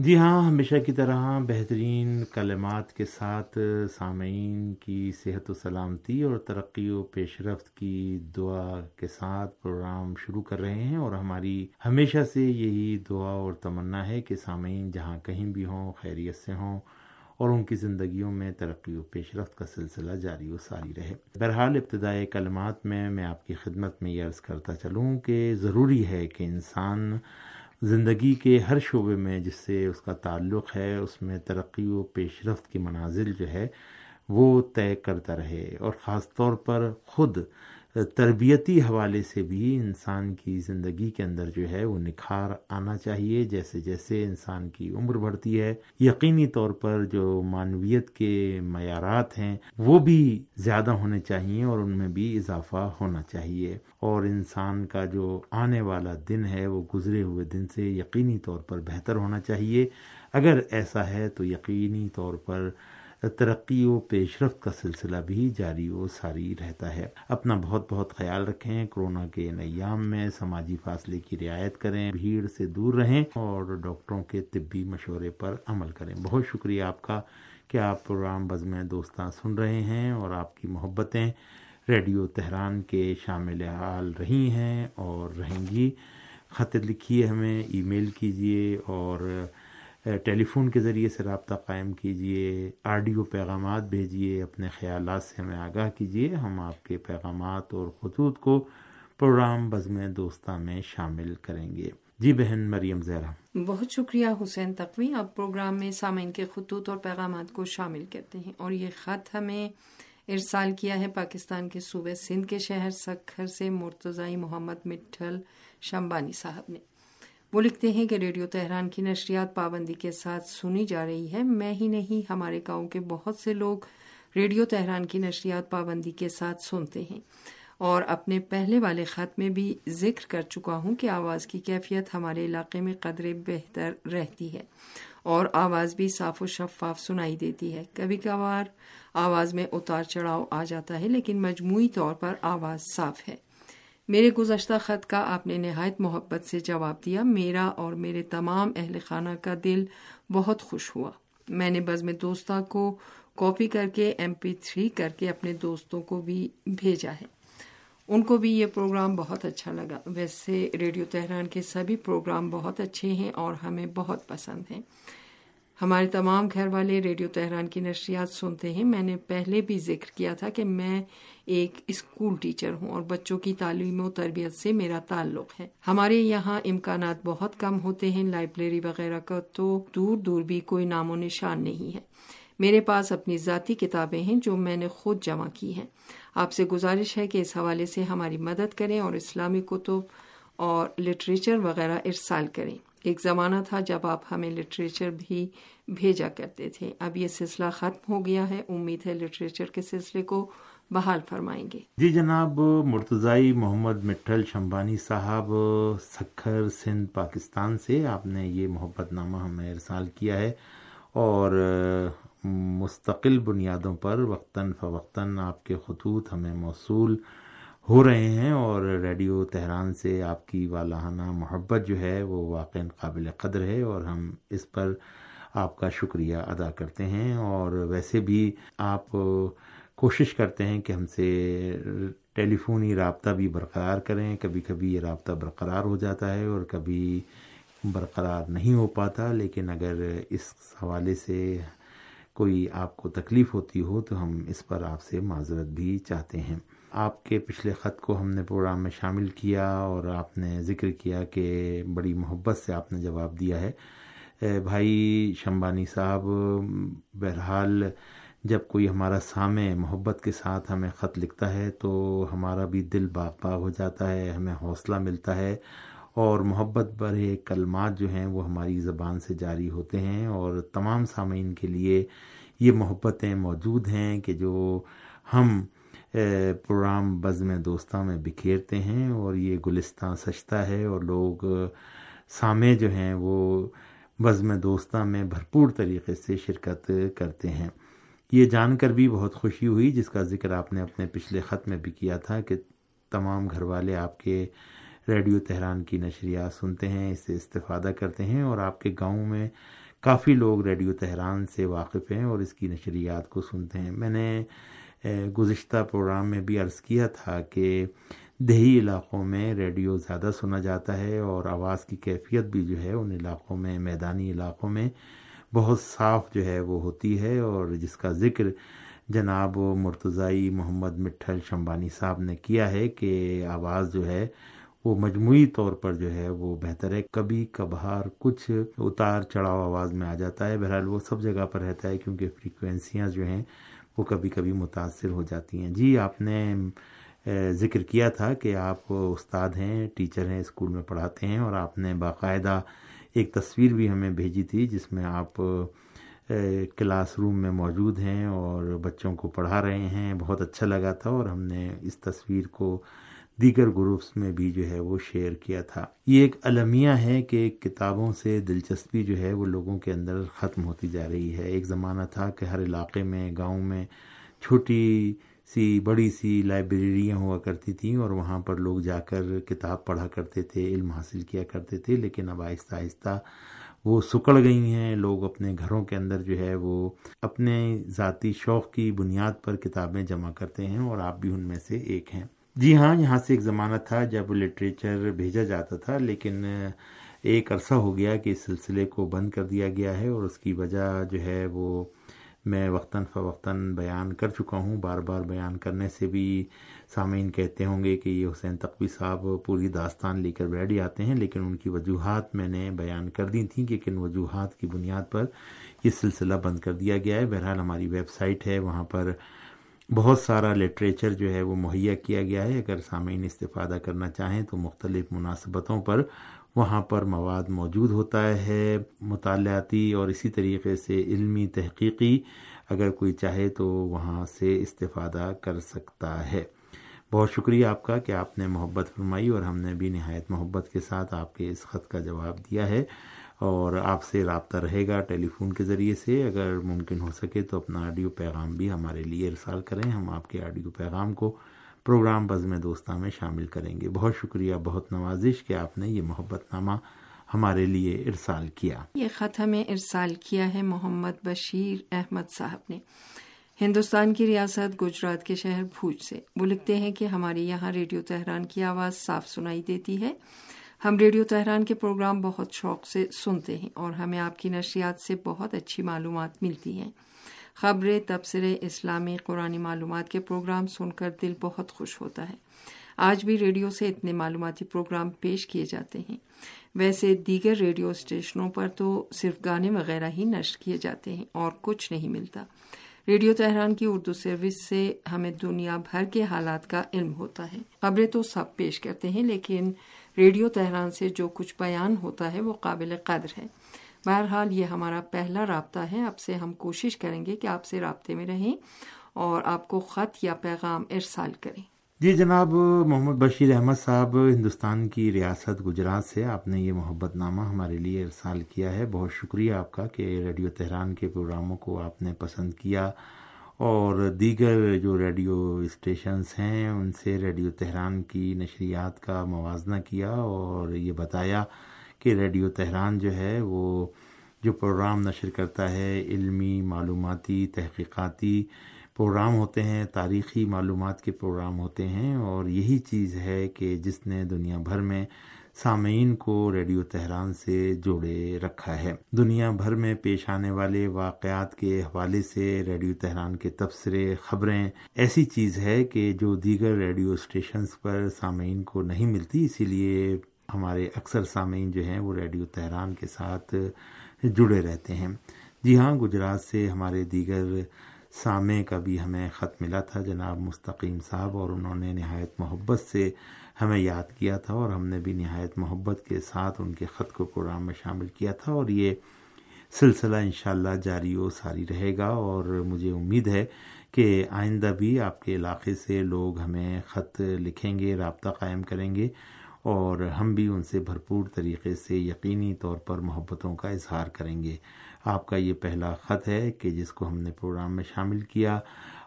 جی ہاں ہمیشہ کی طرح بہترین کلمات کے ساتھ سامعین کی صحت و سلامتی اور ترقی و پیش رفت کی دعا کے ساتھ پروگرام شروع کر رہے ہیں اور ہماری ہمیشہ سے یہی دعا اور تمنا ہے کہ سامعین جہاں کہیں بھی ہوں، خیریت سے ہوں اور ان کی زندگیوں میں ترقی و پیش رفت کا سلسلہ جاری و ساری رہے۔ بہرحال، ابتدائی کلمات میں میں آپ کی خدمت میں یہ عرض کرتا چلوں کہ ضروری ہے کہ انسان زندگی کے ہر شعبے میں جس سے اس کا تعلق ہے، اس میں ترقی و پیش رفت کی منازل جو ہے، وہ طے کرتا رہے اور خاص طور پر خود تربیتی حوالے سے بھی انسان کی زندگی کے اندر جو ہے وہ نکھار آنا چاہیے، جیسے جیسے انسان کی عمر بڑھتی ہے۔ یقینی طور پر جو معنویت کے معیارات ہیں وہ بھی زیادہ ہونے چاہیے اور ان میں بھی اضافہ ہونا چاہیے اور انسان کا جو آنے والا دن ہے وہ گزرے ہوئے دن سے یقینی طور پر بہتر ہونا چاہیے اگر ایسا ہے تو یقینی طور پر ترقی و پیش رفت کا سلسلہ بھی جاری و ساری رہتا ہے۔ اپنا بہت بہت خیال رکھیں، کرونا کے نیام میں سماجی فاصلے کی رعایت کریں، بھیڑ سے دور رہیں اور ڈاکٹروں کے طبی مشورے پر عمل کریں۔ بہت شکریہ آپ کا کہ آپ پروگرام بزم دوستاں سن رہے ہیں اور آپ کی محبتیں ریڈیو تہران کے شامل حال رہی ہیں اور رہیں گی۔ خط لکھیے ہمیں، ای میل کیجیے اور ٹیلی فون کے ذریعے سے رابطہ قائم کیجیے آڈیو پیغامات بھیجیے اپنے خیالات سے ہمیں آگاہ کیجیے ہم آپ کے پیغامات اور خطوط کو پروگرام بزم دوستہ میں شامل کریں گے۔ جی بہن مریم زہرا۔ بہت شکریہ حسین تقوی۔ اب پروگرام میں سامعین کے خطوط اور پیغامات کو شامل کرتے ہیں اور یہ خط ہمیں ارسال کیا ہے پاکستان کے صوبے سندھ کے شہر سکھر سے مرتضی محمد مٹھل شمبانی صاحب نے۔ وہ لکھتے ہیں کہ ریڈیو تہران کی نشریات پابندی کے ساتھ سنی جا رہی ہے۔ میں ہی نہیں، ہمارے گاؤں کے بہت سے لوگ ریڈیو تہران کی نشریات پابندی کے ساتھ سنتے ہیں۔ اور اپنے پہلے والے خط میں بھی ذکر کر چکا ہوں کہ آواز کی کیفیت ہمارے علاقے میں قدرے بہتر رہتی ہے اور آواز بھی صاف و شفاف سنائی دیتی ہے۔ کبھی کبھار آواز میں اتار چڑھاؤ آ جاتا ہے، لیکن مجموعی طور پر آواز صاف ہے۔ میرے گزشتہ خط کا آپ نے نہایت محبت سے جواب دیا۔ میرا اور میرے تمام اہل خانہ کا دل بہت خوش ہوا۔ میں نے بزم دوستہ کو کاپی کر کے ایم پی تھری کر کے اپنے دوستوں کو بھی بھیجا ہے۔ ان کو بھی یہ پروگرام بہت اچھا لگا۔ ویسے ریڈیو تہران کے سبھی پروگرام بہت اچھے ہیں اور ہمیں بہت پسند ہیں۔ ہمارے تمام گھر والے ریڈیو تہران کی نشریات سنتے ہیں۔ میں نے پہلے بھی ذکر کیا تھا کہ میں ایک اسکول ٹیچر ہوں اور بچوں کی تعلیم و تربیت سے میرا تعلق ہے۔ ہمارے یہاں امکانات بہت کم ہوتے ہیں، لائبریری وغیرہ کا تو دور دور بھی کوئی نام و نشان نہیں ہے۔ میرے پاس اپنی ذاتی کتابیں ہیں جو میں نے خود جمع کی ہیں۔ آپ سے گزارش ہے کہ اس حوالے سے ہماری مدد کریں اور اسلامی کتب اور لٹریچر وغیرہ ارسال کریں۔ ایک زمانہ تھا جب آپ ہمیں لٹریچر بھی بھیجا کرتے تھے۔ اب یہ سلسلہ ختم ہو گیا ہے۔ امید ہے لٹریچر کے سلسلے کو بحال فرمائیں گے۔ جی جناب مرتضائی محمد مٹھل شمبانی صاحب، سکھر سندھ، پاکستان سے آپ نے یہ محبت نامہ ہمیں ارسال کیا ہے اور مستقل بنیادوں پر وقتاً فوقتاً آپ کے خطوط ہمیں موصول ہو رہے ہیں اور ریڈیو تہران سے آپ کی والہانہ محبت جو ہے وہ واقع قابل قدر ہے اور ہم اس پر آپ کا شکریہ ادا کرتے ہیں اور ویسے بھی آپ کوشش کرتے ہیں کہ ہم سے ٹیلی فونی رابطہ بھی برقرار کریں کبھی کبھی یہ رابطہ برقرار ہو جاتا ہے اور کبھی برقرار نہیں ہو پاتا لیکن اگر اس حوالے سے کوئی آپ کو تکلیف ہوتی ہو تو ہم اس پر آپ سے معذرت بھی چاہتے ہیں آپ کے پچھلے خط کو ہم نے پروگرام میں شامل کیا اور آپ نے ذکر کیا کہ بڑی محبت سے آپ نے جواب دیا ہے۔ بھائی شمبانی صاحب، بہرحال جب کوئی ہمارا سامع محبت کے ساتھ ہمیں خط لکھتا ہے تو ہمارا بھی دل باغ باغ ہو جاتا ہے، ہمیں حوصلہ ملتا ہے اور محبت بھرے کلمات جو ہیں وہ ہماری زبان سے جاری ہوتے ہیں اور تمام سامعین کے لیے یہ محبتیں موجود ہیں کہ جو ہم پروگرام بزم دوستہ میں بکھیرتے ہیں اور یہ گلستہ سجتا ہے اور لوگ سامع جو ہیں وہ بزم دوستہ میں بھرپور طریقے سے شرکت کرتے ہیں۔ یہ جان کر بھی بہت خوشی ہوئی، جس کا ذکر آپ نے اپنے پچھلے خط میں بھی کیا تھا کہ تمام گھر والے آپ کے ریڈیو تہران کی نشریات سنتے ہیں اس سے استفادہ کرتے ہیں اور آپ کے گاؤں میں کافی لوگ ریڈیو تہران سے واقف ہیں اور اس کی نشریات کو سنتے ہیں۔ میں نے گزشتہ پروگرام میں بھی عرض کیا تھا کہ دیہی علاقوں میں ریڈیو زیادہ سنا جاتا ہے اور آواز کی کیفیت بھی جو ہے، ان علاقوں میں، میدانی علاقوں میں بہت صاف جو ہے وہ ہوتی ہے اور جس کا ذکر جناب مرتضائی محمد مٹھل شمبانی صاحب نے کیا ہے کہ آواز جو ہے وہ مجموعی طور پر جو ہے وہ بہتر ہے۔ کبھی کبھار کچھ اتار چڑھاؤ آواز میں آ جاتا ہے۔ بہرحال وہ سب جگہ پر رہتا ہے کیونکہ فریکوینسیاں جو ہیں وہ کبھی کبھی متاثر ہو جاتی ہیں۔ جی آپ نے ذکر کیا تھا کہ آپ استاد ہیں، ٹیچر ہیں، اسکول میں پڑھاتے ہیں اور آپ نے باقاعدہ ایک تصویر بھی ہمیں بھیجی تھی جس میں آپ کلاس روم میں موجود ہیں اور بچوں کو پڑھا رہے ہیں۔ بہت اچھا لگا تھا اور ہم نے اس تصویر کو دیگر گروپس میں بھی جو ہے وہ شیئر کیا تھا۔ یہ ایک المیہ ہے کہ کتابوں سے دلچسپی جو ہے وہ لوگوں کے اندر ختم ہوتی جا رہی ہے۔ ایک زمانہ تھا کہ ہر علاقے میں، گاؤں میں چھوٹی سی، بڑی سی لائبریریاں ہوا کرتی تھیں اور وہاں پر لوگ جا کر کتاب پڑھا کرتے تھے، علم حاصل کیا کرتے تھے، لیکن اب آہستہ آہستہ وہ سکڑ گئی ہیں۔ لوگ اپنے گھروں کے اندر جو ہے وہ اپنے ذاتی شوق کی بنیاد پر کتابیں جمع کرتے ہیں اور آپ بھی ان میں سے ایک ہیں۔ جی ہاں یہاں سے ایک زمانہ تھا جب لٹریچر بھیجا جاتا تھا، لیکن ایک عرصہ ہو گیا کہ اس سلسلے کو بند کر دیا گیا ہے اور اس کی وجہ جو ہے وہ میں وقتاً فوقتاً بیان کر چکا ہوں۔ بار بار بیان کرنے سے بھی سامعین کہتے ہوں گے کہ یہ حسین تقوی صاحب پوری داستان لے کر بیٹھ جاتے ہیں، لیکن ان کی وجوہات میں نے بیان کر دی تھیں کہ کن وجوہات کی بنیاد پر یہ سلسلہ بند کر دیا گیا ہے۔ بہرحال ہماری ویب سائٹ ہے، وہاں پر بہت سارا لٹریچر جو ہے وہ مہیا کیا گیا ہے۔ اگر سامعین استفادہ کرنا چاہیں تو مختلف مناسبتوں پر وہاں پر مواد موجود ہوتا ہے۔ مطالعاتی اور اسی طریقے سے علمی تحقیقی اگر کوئی چاہے تو وہاں سے استفادہ کر سکتا ہے۔ بہت شکریہ آپ کا کہ آپ نے محبت فرمائی اور ہم نے بھی نہایت محبت کے ساتھ آپ کے اس خط کا جواب دیا ہے۔ اور آپ سے رابطہ رہے گا ٹیلی فون کے ذریعے سے۔ اگر ممکن ہو سکے تو اپنا آڈیو پیغام بھی ہمارے لیے ارسال کریں۔ ہم آپ کے آڈیو پیغام کو پروگرام بزم دوستہ میں شامل کریں گے۔ بہت شکریہ، بہت نوازش کہ آپ نے یہ محبت نامہ ہمارے لیے ارسال کیا۔ یہ خط ہمیں ارسال کیا ہے محمد بشیر احمد صاحب نے۔ ہندوستان کی ریاست گجرات کے شہر بھوج سے۔ وہ لکھتے ہیں کہ ہمارے یہاں ریڈیو تہران کی آواز صاف سنائی دیتی ہے۔ ہم ریڈیو تہران کے پروگرام بہت شوق سے سنتے ہیں اور ہمیں آپ کی نشریات سے بہت اچھی معلومات ملتی ہیں۔ خبریں، تبصرے، اسلامی قرآن معلومات کے پروگرام سن کر دل بہت خوش ہوتا ہے۔ آج بھی ریڈیو سے اتنے معلوماتی پروگرام پیش کیے جاتے ہیں۔ ویسے دیگر ریڈیو اسٹیشنوں پر تو صرف گانے وغیرہ ہی نشر کیے جاتے ہیں اور کچھ نہیں ملتا۔ ریڈیو تہران کی اردو سروس سے ہمیں دنیا بھر کے حالات کا علم ہوتا ہے۔ خبریں تو سب پیش کرتے ہیں لیکن ریڈیو تہران سے جو کچھ بیان ہوتا ہے وہ قابل قدر ہے۔ بہرحال یہ ہمارا پہلا رابطہ ہے۔ اب سے ہم کوشش کریں گے کہ آپ سے رابطے میں رہیں اور آپ کو خط یا پیغام ارسال کریں۔ جی جناب، محمد بشیر احمد صاحب، ہندوستان کی ریاست گجرات سے آپ نے یہ محبت نامہ ہمارے لیے ارسال کیا ہے۔ بہت شکریہ آپ کا کہ ریڈیو تہران کے پروگراموں کو آپ نے پسند کیا۔ اور دیگر جو ریڈیو اسٹیشنز ہیں، ان سے ریڈیو تہران کی نشریات کا موازنہ کیا اور یہ بتایا کہ ریڈیو تہران جو ہے، وہ جو پروگرام نشر کرتا ہے، علمی، معلوماتی، تحقیقاتی پروگرام ہوتے ہیں، تاریخی معلومات کے پروگرام ہوتے ہیں اور یہی چیز ہے کہ جس نے دنیا بھر میں سامعین کو ریڈیو تہران سے جوڑے رکھا ہے۔ دنیا بھر میں پیش آنے والے واقعات کے حوالے سے ریڈیو تہران کے تبصرے، خبریں ایسی چیز ہے کہ جو دیگر ریڈیو اسٹیشنز پر سامعین کو نہیں ملتی، اسی لیے ہمارے اکثر سامعین جو ہیں وہ ریڈیو تہران کے ساتھ جڑے رہتے ہیں۔ جی ہاں گجرات سے ہمارے دیگر سامع کا بھی ہمیں خط ملا تھا جناب مستقیم صاحب اور انہوں نے نہایت محبت سے ہمیں یاد کیا تھا اور ہم نے بھی نہایت محبت کے ساتھ ان کے خط کو پروگرام میں شامل کیا تھا اور یہ سلسلہ انشاءاللہ جاری و ساری رہے گا اور مجھے امید ہے کہ آئندہ بھی آپ کے علاقے سے لوگ ہمیں خط لکھیں گے، رابطہ قائم کریں گے اور ہم بھی ان سے بھرپور طریقے سے یقینی طور پر محبتوں کا اظہار کریں گے۔ آپ کا یہ پہلا خط ہے کہ جس کو ہم نے پروگرام میں شامل کیا۔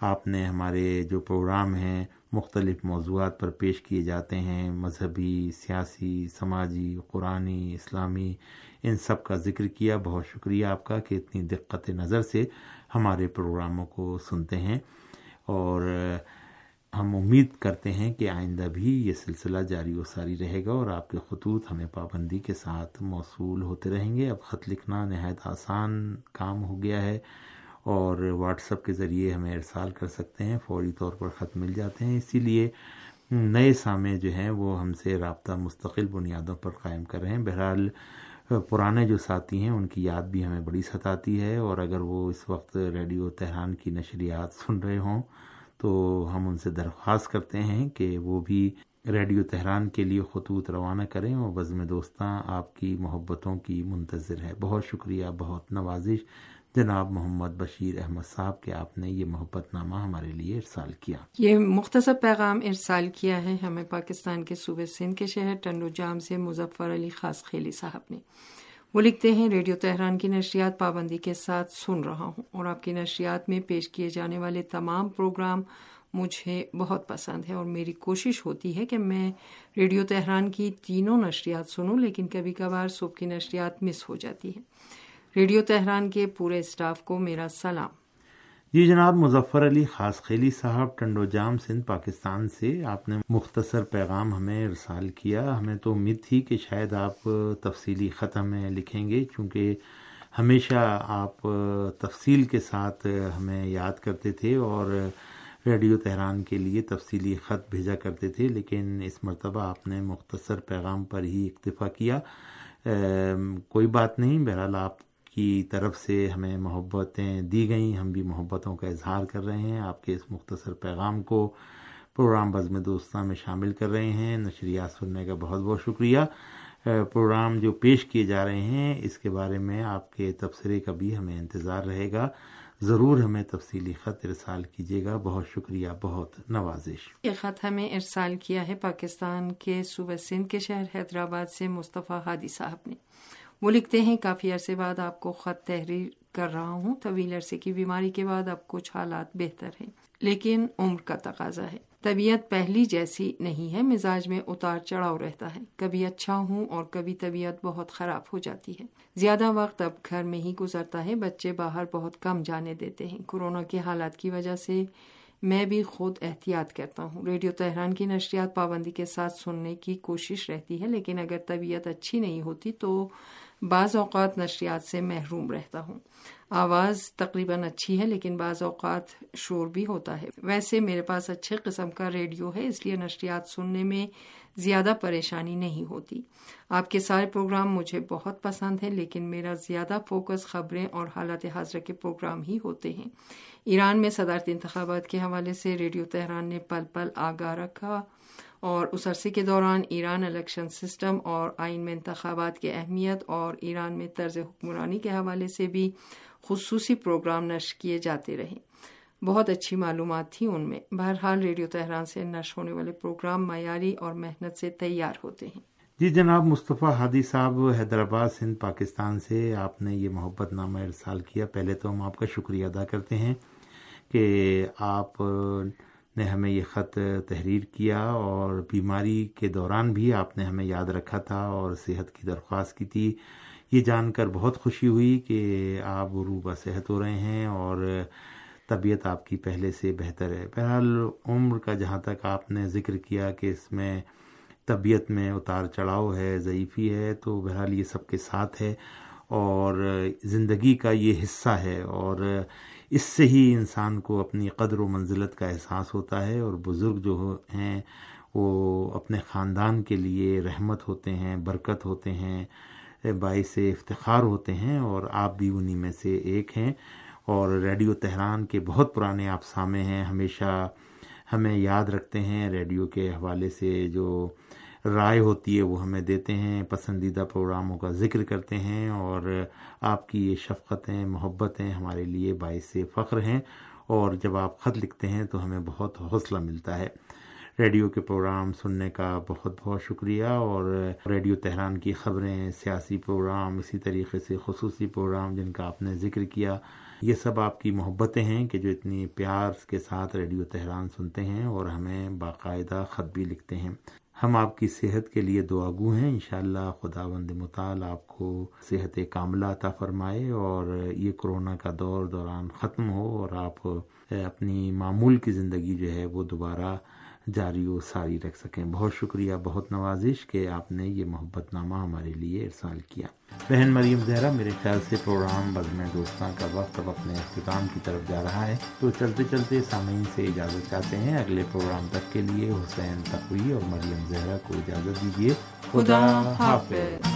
آپ نے ہمارے جو پروگرام ہیں، مختلف موضوعات پر پیش کیے جاتے ہیں، مذہبی، سیاسی، سماجی، قرآنی، اسلامی، ان سب کا ذکر کیا۔ بہت شکریہ آپ کا کہ اتنی دقت نظر سے ہمارے پروگراموں کو سنتے ہیں۔ اور ہم امید کرتے ہیں کہ آئندہ بھی یہ سلسلہ جاری و ساری رہے گا اور آپ کے خطوط ہمیں پابندی کے ساتھ موصول ہوتے رہیں گے۔ اب خط لکھنا نہایت آسان کام ہو گیا ہے۔ اور واٹس اپ کے ذریعے ہمیں ارسال کر سکتے ہیں، فوری طور پر خط مل جاتے ہیں۔ اسی لیے نئے سامع جو ہیں وہ ہم سے رابطہ مستقل بنیادوں پر قائم کر رہے ہیں۔ بہرحال پرانے جو ساتھی ہیں، ان کی یاد بھی ہمیں بڑی ستاتی ہے۔ اور اگر وہ اس وقت ریڈیو تہران کی نشریات سن رہے ہوں، تو ہم ان سے درخواست کرتے ہیں کہ وہ بھی ریڈیو تہران کے لیے خطوط روانہ کریں۔ اور بزم دوستاں، آپ کی محبتوں کی منتظر ہے بہت شکریہ، بہت نوازش۔ جناب محمد بشیر احمد صاحب کے آپ نے یہ محبت نامہ ہمارے لیے ارسال کیا۔ یہ مختصر پیغام ارسال کیا ہے ہمیں پاکستان کے صوبے سندھ کے شہر ٹنڈو جام سے مظفر علی خاص خیلی صاحب نے۔ وہ لکھتے ہیں، ریڈیو تہران کی نشریات پابندی کے ساتھ سن رہا ہوں اور آپ کی نشریات میں پیش کیے جانے والے تمام پروگرام مجھے بہت پسند ہے اور میری کوشش ہوتی ہے کہ میں ریڈیو تہران کی تینوں نشریات سنوں، لیکن کبھی کبھار صبح کی نشریات مس ہو جاتی ہے ریڈیو تہران کے پورے اسٹاف کو میرا سلام۔ جی جناب، مظفر علی خاص خیلی صاحب، ٹنڈو جام سندھ، پاکستان سے آپ نے مختصر پیغام ہمیں ارسال کیا۔ ہمیں تو امید تھی کہ شاید آپ تفصیلی خط ہمیں لکھیں گے، چونکہ ہمیشہ آپ تفصیل کے ساتھ ہمیں یاد کرتے تھے اور ریڈیو تہران کے لیے تفصیلی خط بھیجا کرتے تھے، لیکن اس مرتبہ آپ نے مختصر پیغام پر ہی اکتفا کیا۔ کوئی بات نہیں، بہرحال آپ کی طرف سے ہمیں محبتیں دی گئیں، ہم بھی محبتوں کا اظہار کر رہے ہیں۔ آپ کے اس مختصر پیغام کو پروگرام بزم دوستہ میں شامل کر رہے ہیں۔ نشریات سننے کا بہت بہت شکریہ۔ پروگرام جو پیش کیے جا رہے ہیں، اس کے بارے میں آپ کے تبصرے کا بھی ہمیں انتظار رہے گا۔ ضرور ہمیں تفصیلی خط ارسال کیجیے گا۔ بہت شکریہ، بہت نوازش۔ یہ خط ہمیں ارسال کیا ہے پاکستان کے صوبہ سندھ کے شہر حیدرآباد سے مصطفیٰ ہادی صاحب نے۔ وہ لکھتے ہیں، کافی عرصے بعد آپ کو خط تحریر کر رہا ہوں۔ طویل عرصے کی بیماری کے بعد اب کچھ حالات بہتر ہیں، لیکن عمر کا تقاضا ہے۔ طبیعت پہلی جیسی نہیں ہے، مزاج میں اتار چڑھاؤ رہتا ہے۔ کبھی اچھا ہوں اور کبھی طبیعت بہت خراب ہو جاتی ہے۔ زیادہ وقت اب گھر میں ہی گزرتا ہے، بچے باہر بہت کم جانے دیتے ہیں۔ کورونا کے حالات کی وجہ سے میں بھی خود احتیاط کرتا ہوں۔ ریڈیو تہران کی نشریات پابندی کے ساتھ سننے کی کوشش رہتی ہے، لیکن اگر طبیعت اچھی نہیں ہوتی تو بعض اوقات نشریات سے محروم رہتا ہوں۔ آواز تقریباً اچھی ہے، لیکن بعض اوقات شور بھی ہوتا ہے۔ ویسے میرے پاس اچھے قسم کا ریڈیو ہے، اس لیے نشریات سننے میں زیادہ پریشانی نہیں ہوتی۔ آپ کے سارے پروگرام مجھے بہت پسند ہیں، لیکن میرا زیادہ فوکس خبریں اور حالات حاضرہ کے پروگرام ہی ہوتے ہیں۔ ایران میں صدارتی انتخابات کے حوالے سے ریڈیو تہران نے پل پل آگاہ رکھا اور اس عرصے کے دوران ایران الیکشن سسٹم اور آئین میں انتخابات کی اہمیت اور ایران میں طرز حکمرانی کے حوالے سے بھی خصوصی پروگرام نشر کیے جاتے رہے۔ بہت اچھی معلومات تھی ان میں۔ بہرحال ریڈیو تہران سے نشر ہونے والے پروگرام معیاری اور محنت سے تیار ہوتے ہیں۔ جی جناب، مصطفیٰ ہادی صاحب حیدرآباد سندھ، پاکستان سے آپ نے یہ محبت نامہ ارسال کیا۔ پہلے تو ہم آپ کا شکریہ ادا کرتے ہیں کہ آپ نے ہمیں یہ خط تحریر کیا اور بیماری کے دوران بھی آپ نے ہمیں یاد رکھا تھا اور صحت کی درخواست کی تھی۔ یہ جان کر بہت خوشی ہوئی کہ آپ روبہ صحت ہو رہے ہیں اور طبیعت آپ کی پہلے سے بہتر ہے۔ بہرحال عمر کا جہاں تک آپ نے ذکر کیا کہ اس میں طبیعت میں اتار چڑھاؤ ہے، ضعیفی ہے، تو بہرحال یہ سب کے ساتھ ہے اور زندگی کا یہ حصہ ہے اور اس سے ہی انسان کو اپنی قدر و منزلت کا احساس ہوتا ہے اور بزرگ جو ہیں وہ اپنے خاندان کے لیے رحمت ہوتے ہیں، برکت ہوتے ہیں، باعث افتخار ہوتے ہیں اور آپ بھی انہی میں سے ایک ہیں۔ اور ریڈیو تہران کے بہت پرانے آپ سامے ہیں، ہمیشہ ہمیں یاد رکھتے ہیں۔ ریڈیو کے حوالے سے جو رائے ہوتی ہے، وہ ہمیں دیتے ہیں، پسندیدہ پروگراموں کا ذکر کرتے ہیں اور آپ کی یہ شفقتیں، محبتیں ہمارے لیے باعث فخر ہیں۔ اور جب آپ خط لکھتے ہیں تو ہمیں بہت حوصلہ ملتا ہے۔ ریڈیو کے پروگرام سننے کا بہت بہت شکریہ اور ریڈیو تہران کی خبریں، سیاسی پروگرام، اسی طریقے سے خصوصی پروگرام جن کا آپ نے ذکر کیا، یہ سب آپ کی محبتیں ہیں کہ جو اتنی پیار کے ساتھ ریڈیو تہران سنتے ہیں اور ہمیں باقاعدہ خط بھی لکھتے ہیں۔ ہم آپ کی صحت کے لیے دعا گو ہیں۔ انشاءاللہ خدا بند مطال آپ کو صحت کاملہ عطا فرمائے اور یہ کرونا کا دور دوران ختم ہو اور آپ اپنی معمول کی زندگی جو ہے وہ دوبارہ جاری و ساری رکھ سکیں۔ بہت شکریہ، بہت نوازش کہ آپ نے یہ محبت نامہ ہمارے لیے ارسال کیا۔ بہن مریم زہرا، میرے خیال سے پروگرام بزم دوستاں کا وقت اب اپنے اختتام کی طرف جا رہا ہے۔ تو چلتے چلتے سامعین سے اجازت چاہتے ہیں، اگلے پروگرام تک کے لیے حسین تقوی اور مریم زہرا کو اجازت دیجیے خدا حافظ۔